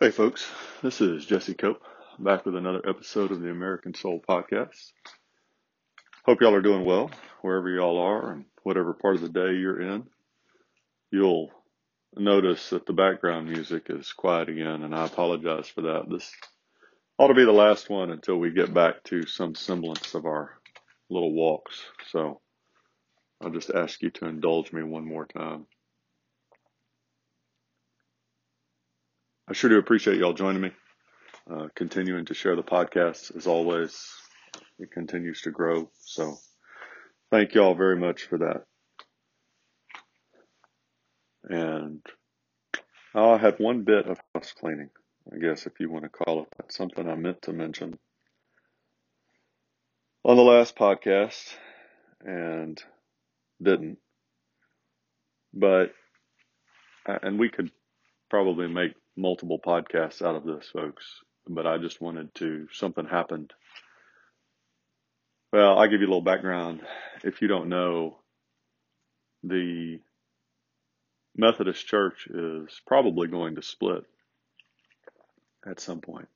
Hey, folks, this is Jesse Cope back with another episode of the American Soul Podcast. Hope y'all are doing well wherever y'all are and whatever part of the day you're in. You'll notice that the background music is quiet again, and I apologize for that. This ought to be the last one until we get back to some semblance of our little walks. So I'll just ask you to indulge me one more time. I sure do appreciate y'all joining me, uh, continuing to share the podcast as always. It continues to grow. So thank y'all very much for that. And I have one bit of house cleaning, I guess, if you want to call it that. Something I meant to mention on the last podcast and didn't. But, and we could probably make multiple podcasts out of this, folks, but I just wanted to, something happened. Well, I'll give you a little background. If you don't know, the Methodist Church is probably going to split at some point.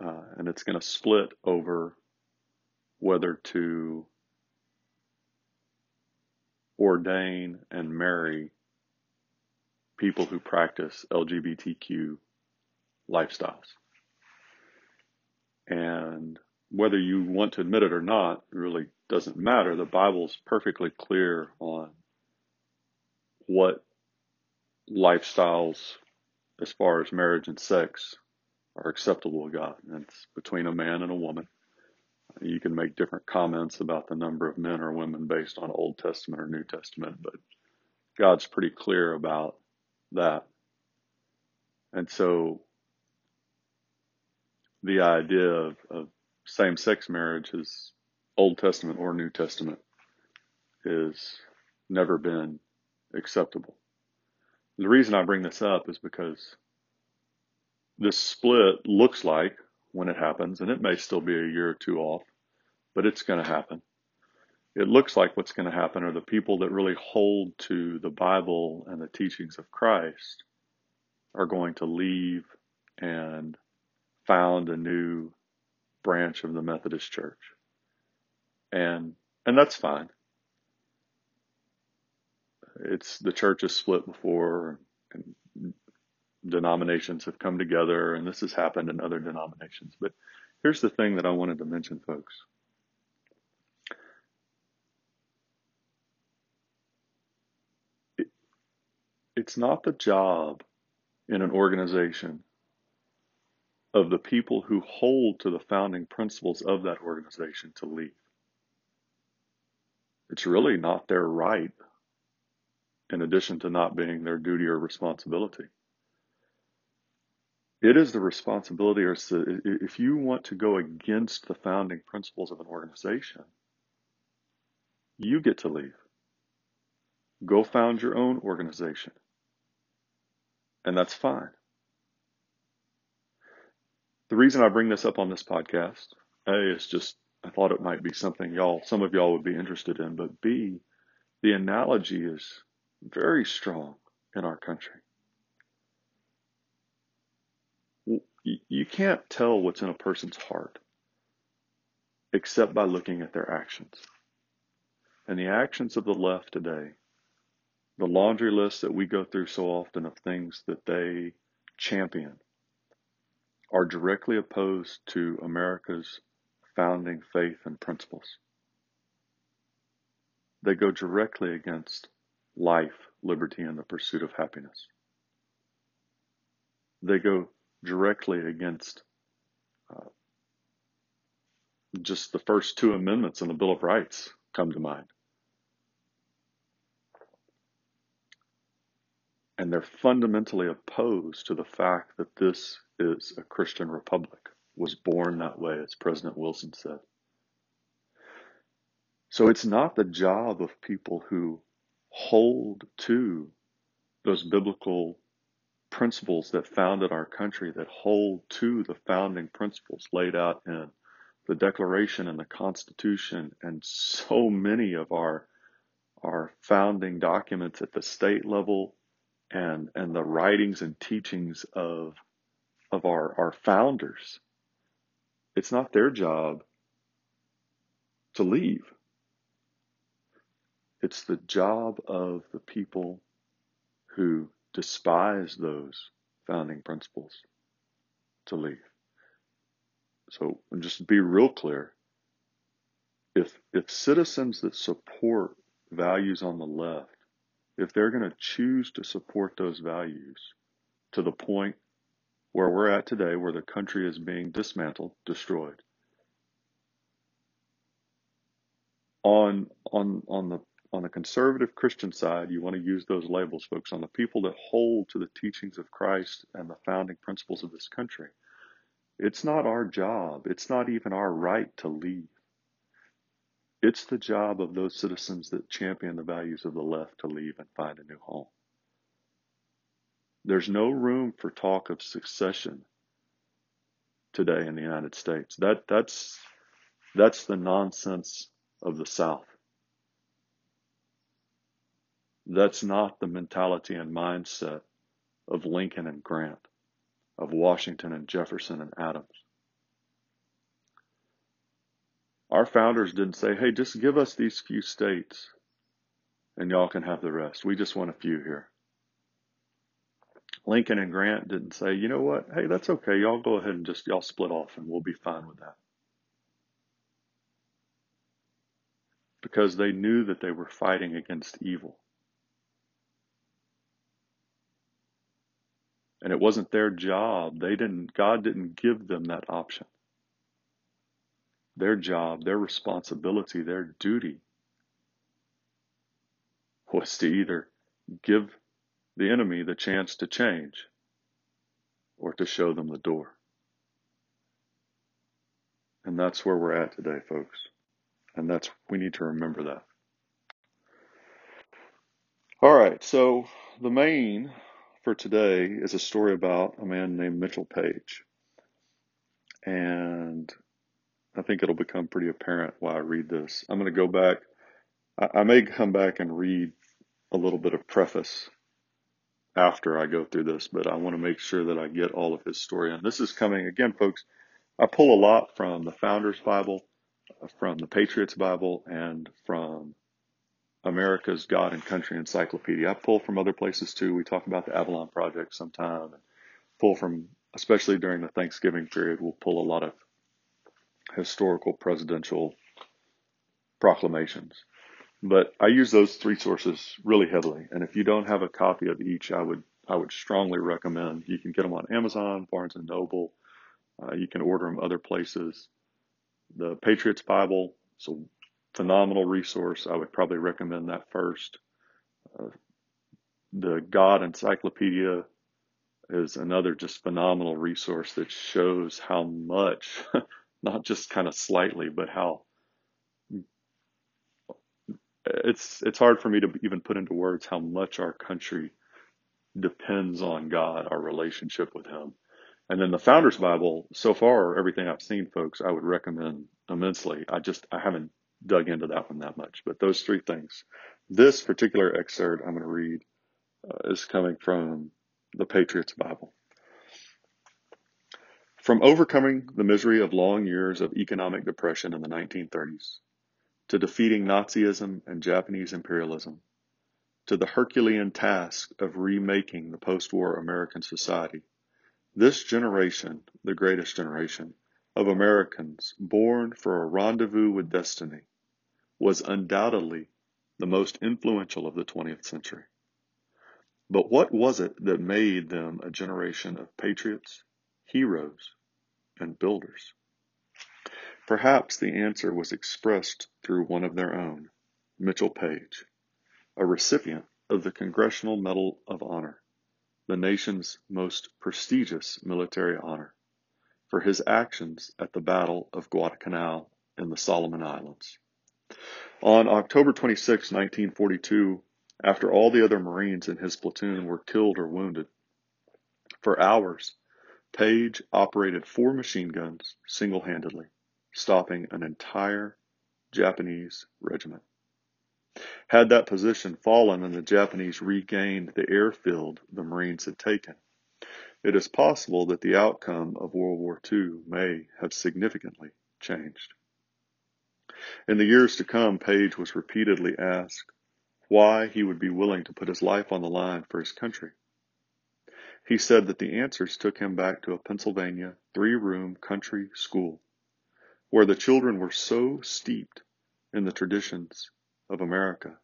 Uh, and it's going to split over whether to ordain and marry people who practice LGBTQ lifestyles. And whether you want to admit it or not really doesn't matter. The Bible's perfectly clear on what lifestyles, as far as marriage and sex, are acceptable to God. And it's between a man and a woman. You can make different comments about the number of men or women based on Old Testament or New Testament, but God's pretty clear about that. And so the idea of, of same sex marriage is Old Testament or New Testament is never been acceptable. The reason I bring this up is because this split looks like when it happens, and it may still be a year or two off, but it's going to happen it looks like what's going to happen are the people that really hold to the Bible and the teachings of Christ are going to leave and found a new branch of the Methodist Church. And and that's fine. It's the church has split before and denominations have come together and this has happened in other denominations. But here's the thing that I wanted to mention folks. It's not the job in an organization of the people who hold to the founding principles of that organization to leave. It's really not their right, in addition to not being their duty or responsibility. It is the responsibility, or if you want to go against the founding principles of an organization, you get to leave. Go found your own organization. And that's fine. The reason I bring this up on this podcast, A, is just I thought it might be something y'all, some of y'all would be interested in, but B, the analogy is very strong in our country. You can't tell what's in a person's heart except by looking at their actions. And the actions of the left today the laundry list that we go through so often of things that they champion are directly opposed to America's founding faith and principles. They go directly against life, liberty, and the pursuit of happiness. They go directly against uh, just the first two amendments in the Bill of Rights come to mind. And they're fundamentally opposed to the fact that this is a Christian republic, was born that way, as President Wilson said. So it's not the job of people who hold to those biblical principles that founded our country, that hold to the founding principles laid out in the Declaration and the Constitution and so many of our our founding documents at the state level and and the writings and teachings of of our, our founders. It's not their job to leave. It's the job of the people who despise those founding principles to leave. So just to be real clear, if if citizens that support values on the left, if they're going to choose to support those values to the point where we're at today, where the country is being dismantled, destroyed, on on on the on the conservative Christian side, you want to use those labels, folks. On the people that hold to the teachings of Christ and the founding principles of this country, it's not our job. It's not even our right to leave. It's the job of those citizens that champion the values of the left to leave and find a new home. There's no room for talk of succession today in the United States. That that's that's the nonsense of the South. That's not the mentality and mindset of Lincoln and Grant, of Washington and Jefferson and Adams. Our founders didn't say, hey, just give us these few states and y'all can have the rest. We just want a few here. Lincoln and Grant didn't say, you know what? Hey, that's okay. Y'all go ahead and just y'all split off and we'll be fine with that. Because they knew that they were fighting against evil. And it wasn't their job. They didn't, God didn't give them that option their job, their responsibility, their duty was to either give the enemy the chance to change or to show them the door. And that's where we're at today, folks. And that's, we need to remember that. All right, so the main for today is a story about a man named Mitchell Paige. And I think it'll become pretty apparent why I read this. I'm going to go back. I, I may come back and read a little bit of preface after I go through this, but I want to make sure that I get all of his story. And this is coming again, folks. I pull a lot from the Founders Bible, from the Patriots Bible, and from America's God and Country Encyclopedia. I pull from other places too. We talk about the Avalon Project sometime, and pull from, especially during the Thanksgiving period, we'll pull a lot of historical presidential proclamations. But I use those three sources really heavily. And if you don't have a copy of each, I would I would strongly recommend. You can get them on Amazon, Barnes and Noble. Uh, you can order them other places. The Patriots Bible is a phenomenal resource. I would probably recommend that first. Uh, the God Encyclopedia is another just phenomenal resource that shows how much not just kind of slightly, but how it's it's hard for me to even put into words how much our country depends on God, our relationship with Him. And then the Founders Bible, so far, everything I've seen, folks, I would recommend immensely. I just I haven't dug into that one that much, but those three things. This particular excerpt I'm going to read uh, is coming from the Patriots Bible. From overcoming the misery of long years of economic depression in the 1930s, to defeating Nazism and Japanese imperialism, to the Herculean task of remaking the post-war American society, this generation, the greatest generation, of Americans born for a rendezvous with destiny, was undoubtedly the most influential of the 20th century. But what was it that made them a generation of patriots, heroes, and builders? Perhaps the answer was expressed through one of their own, Mitchell Paige, a recipient of the Congressional Medal of Honor, the nation's most prestigious military honor, for his actions at the Battle of Guadalcanal in the Solomon Islands. On October 26, 1942, after all the other Marines in his platoon were killed or wounded, for hours Paige operated four machine guns single-handedly, stopping an entire Japanese regiment. Had that position fallen and the Japanese regained the airfield the Marines had taken, it is possible that the outcome of World War II may have significantly changed. In the years to come, Paige was repeatedly asked why he would be willing to put his life on the line for his country. He said that the answers took him back to a Pennsylvania three room country school where the children were so steeped in the traditions of America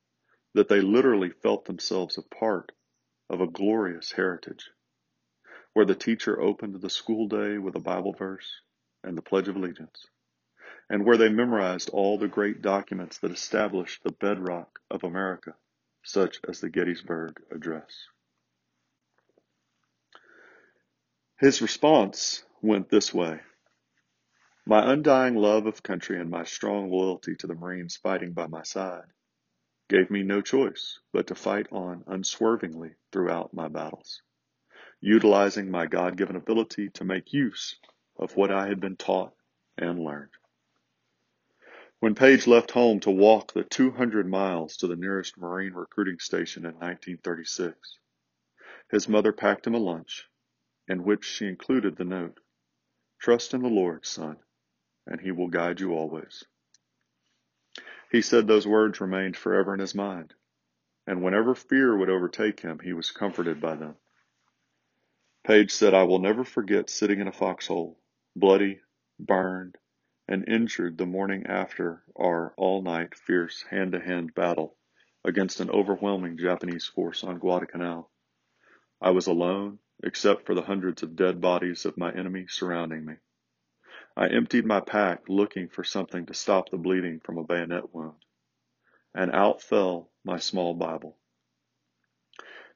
that they literally felt themselves a part of a glorious heritage, where the teacher opened the school day with a Bible verse and the Pledge of Allegiance, and where they memorized all the great documents that established the bedrock of America, such as the Gettysburg Address. His response went this way. My undying love of country and my strong loyalty to the Marines fighting by my side gave me no choice but to fight on unswervingly throughout my battles, utilizing my God given ability to make use of what I had been taught and learned. When Paige left home to walk the 200 miles to the nearest Marine recruiting station in 1936, his mother packed him a lunch in which she included the note, Trust in the Lord, son, and he will guide you always. He said those words remained forever in his mind, and whenever fear would overtake him, he was comforted by them. Paige said, I will never forget sitting in a foxhole, bloody, burned, and injured the morning after our all night fierce hand to hand battle against an overwhelming Japanese force on Guadalcanal. I was alone, except for the hundreds of dead bodies of my enemy surrounding me. I emptied my pack looking for something to stop the bleeding from a bayonet wound, and out fell my small Bible.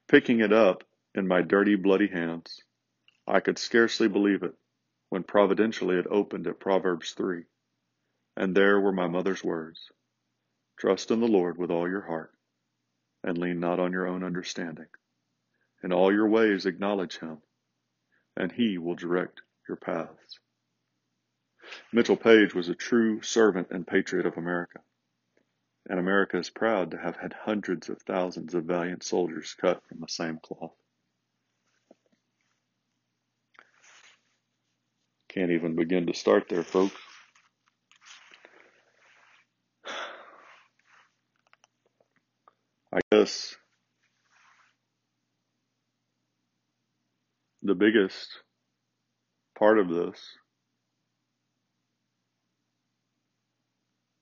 Picking it up in my dirty, bloody hands, I could scarcely believe it when providentially it opened at Proverbs 3, and there were my mother's words Trust in the Lord with all your heart, and lean not on your own understanding. In all your ways acknowledge him, and he will direct your paths. Mitchell Paige was a true servant and patriot of America, and America is proud to have had hundreds of thousands of valiant soldiers cut from the same cloth. Can't even begin to start there, folks. I guess the biggest part of this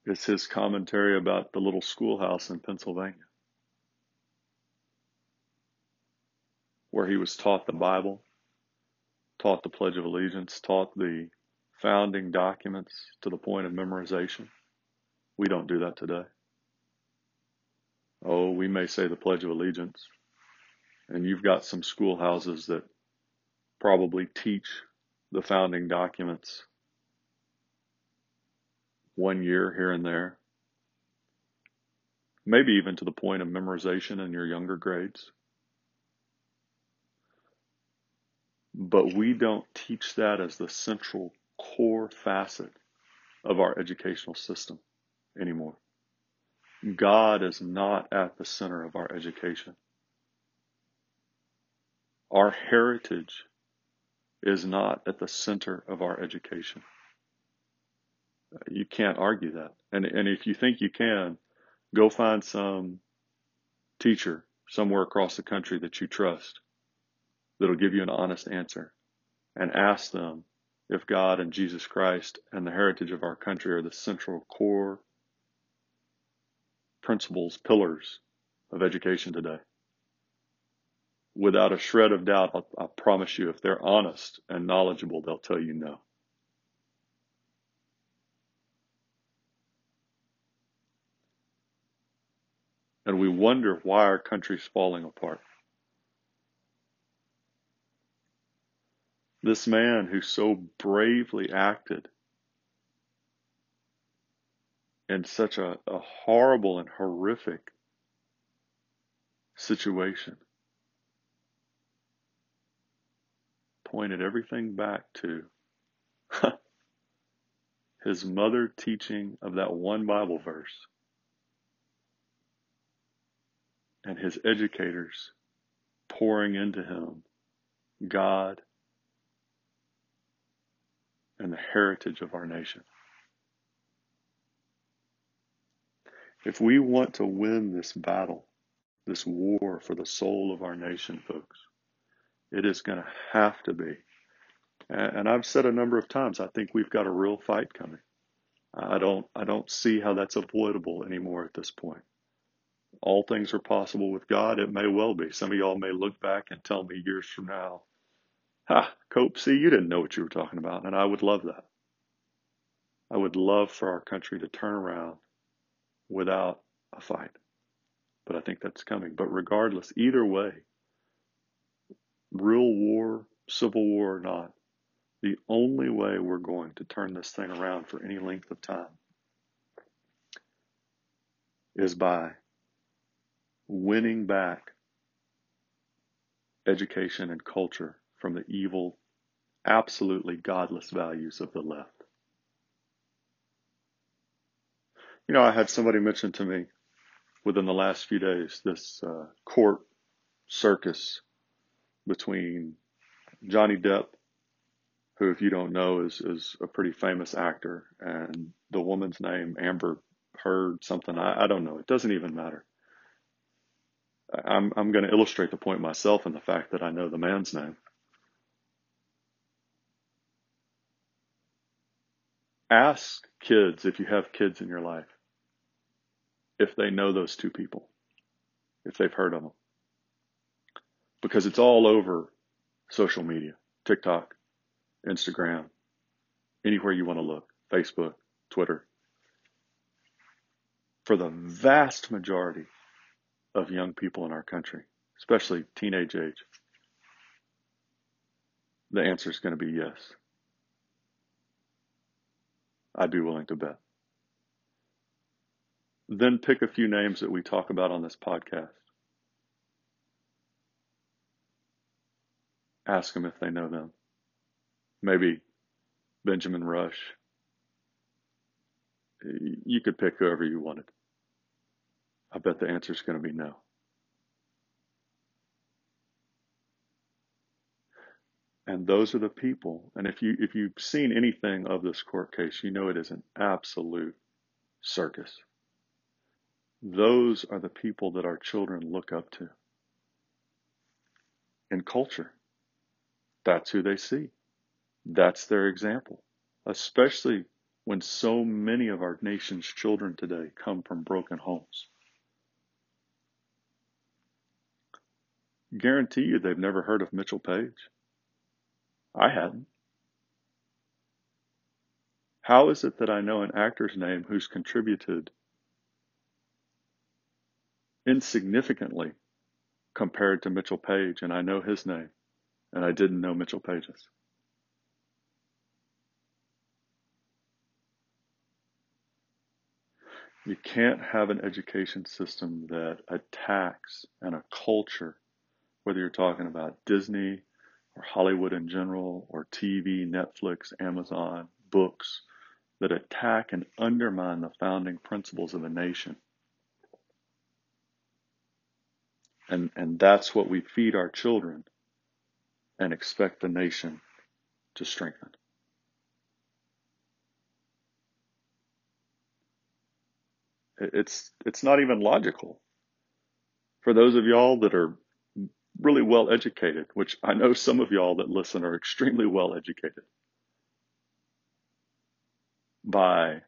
It's his commentary about the little schoolhouse in Pennsylvania where he was taught the Bible, taught the Pledge of Allegiance, taught the founding documents to the point of memorization. We don't do that today. Oh, we may say the Pledge of Allegiance, and you've got some schoolhouses that probably teach the founding documents one year here and there. Maybe even to the point of memorization in your younger grades. But we don't teach that as the central core facet of our educational system anymore. God is not at the center of our education. Our heritage is not at the center of our education. You can't argue that. And, and if you think you can, go find some teacher somewhere across the country that you trust that'll give you an honest answer and ask them if God and Jesus Christ and the heritage of our country are the central core principles, pillars of education today. Without a shred of doubt, I promise you, if they're honest and knowledgeable, they'll tell you no. and we wonder why our country's falling apart. This man who so bravely acted in such a, a horrible and horrific situation pointed everything back to his mother teaching of that one Bible verse and his educators pouring into him God and the heritage of our nation. If we want to win this battle, this war for the soul of our nation, folks, it is going to have to be. And I've said a number of times, I think we've got a real fight coming. I don't, I don't see how that's avoidable anymore at this point. All things are possible with God. It may well be. Some of y'all may look back and tell me years from now, ha, Cope, see, you didn't know what you were talking about. And I would love that. I would love for our country to turn around without a fight. But I think that's coming. But regardless, either way, real war, civil war or not, the only way we're going to turn this thing around for any length of time is by winning back education and culture from the evil, absolutely godless values of the left. You know, I had somebody mention to me within the last few days this uh, court circus between Johnny Depp, who, if you don't know, is is a pretty famous actor, and the woman's name Amber Heard something. I, I don't know. It doesn't even matter. I'm I'm going to illustrate the point myself in the fact that I know the man's name. Ask kids if you have kids in your life if they know those two people, if they've heard of them. Because it's all over social media, TikTok, Instagram, anywhere you want to look, Facebook, Twitter. For the vast majority of young people in our country, especially teenage age, the answer is going to be yes. I'd be willing to bet. Then pick a few names that we talk about on this podcast. Ask them if they know them. Maybe Benjamin Rush. You could pick whoever you wanted. I bet the answer is going to be no. And those are the people. And if you if you've seen anything of this court case, you know it is an absolute circus. Those are the people that our children look up to. In culture, that's who they see. That's their example, especially when so many of our nation's children today come from broken homes. Guarantee you they've never heard of Mitchell Paige. I hadn't. How is it that I know an actor's name who's contributed insignificantly compared to Mitchell Paige and I know his name and I didn't know Mitchell Paige's? You can't have an education system that attacks and a culture whether you're talking about Disney or Hollywood in general or TV, Netflix, Amazon, books that attack and undermine the founding principles of a nation. And, and that's what we feed our children and expect the nation to strengthen. It's, it's not even logical. For those of y'all that are really well educated, which I know some of y'all that listen are extremely well educated by,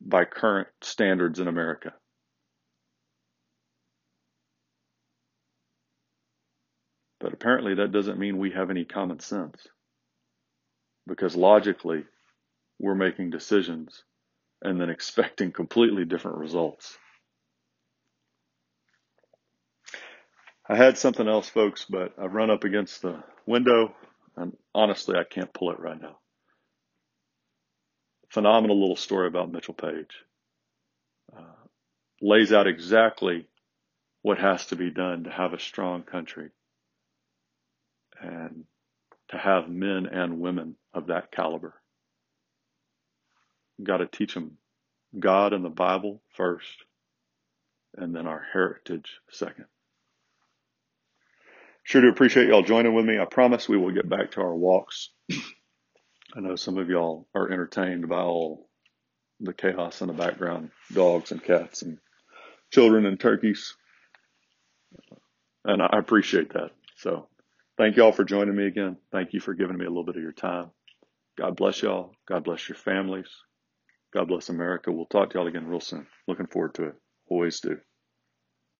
by current standards in America. But apparently that doesn't mean we have any common sense. Because logically, we're making decisions and then expecting completely different results. I had something else, folks, but I've run up against the window, and honestly, I can't pull it right now. Phenomenal little story about Mitchell Paige. Uh, lays out exactly what has to be done to have a strong country and to have men and women of that caliber. Got to teach them God and the Bible first, and then our heritage second. Sure do appreciate y'all joining with me. I promise we will get back to our walks I know some of y'all are entertained by all the chaos in the background dogs and cats and children and turkeys. And I appreciate that. So thank y'all for joining me again. Thank you for giving me a little bit of your time. God bless y'all. God bless your families. God bless America. We'll talk to y'all again real soon. Looking forward to it. Always do.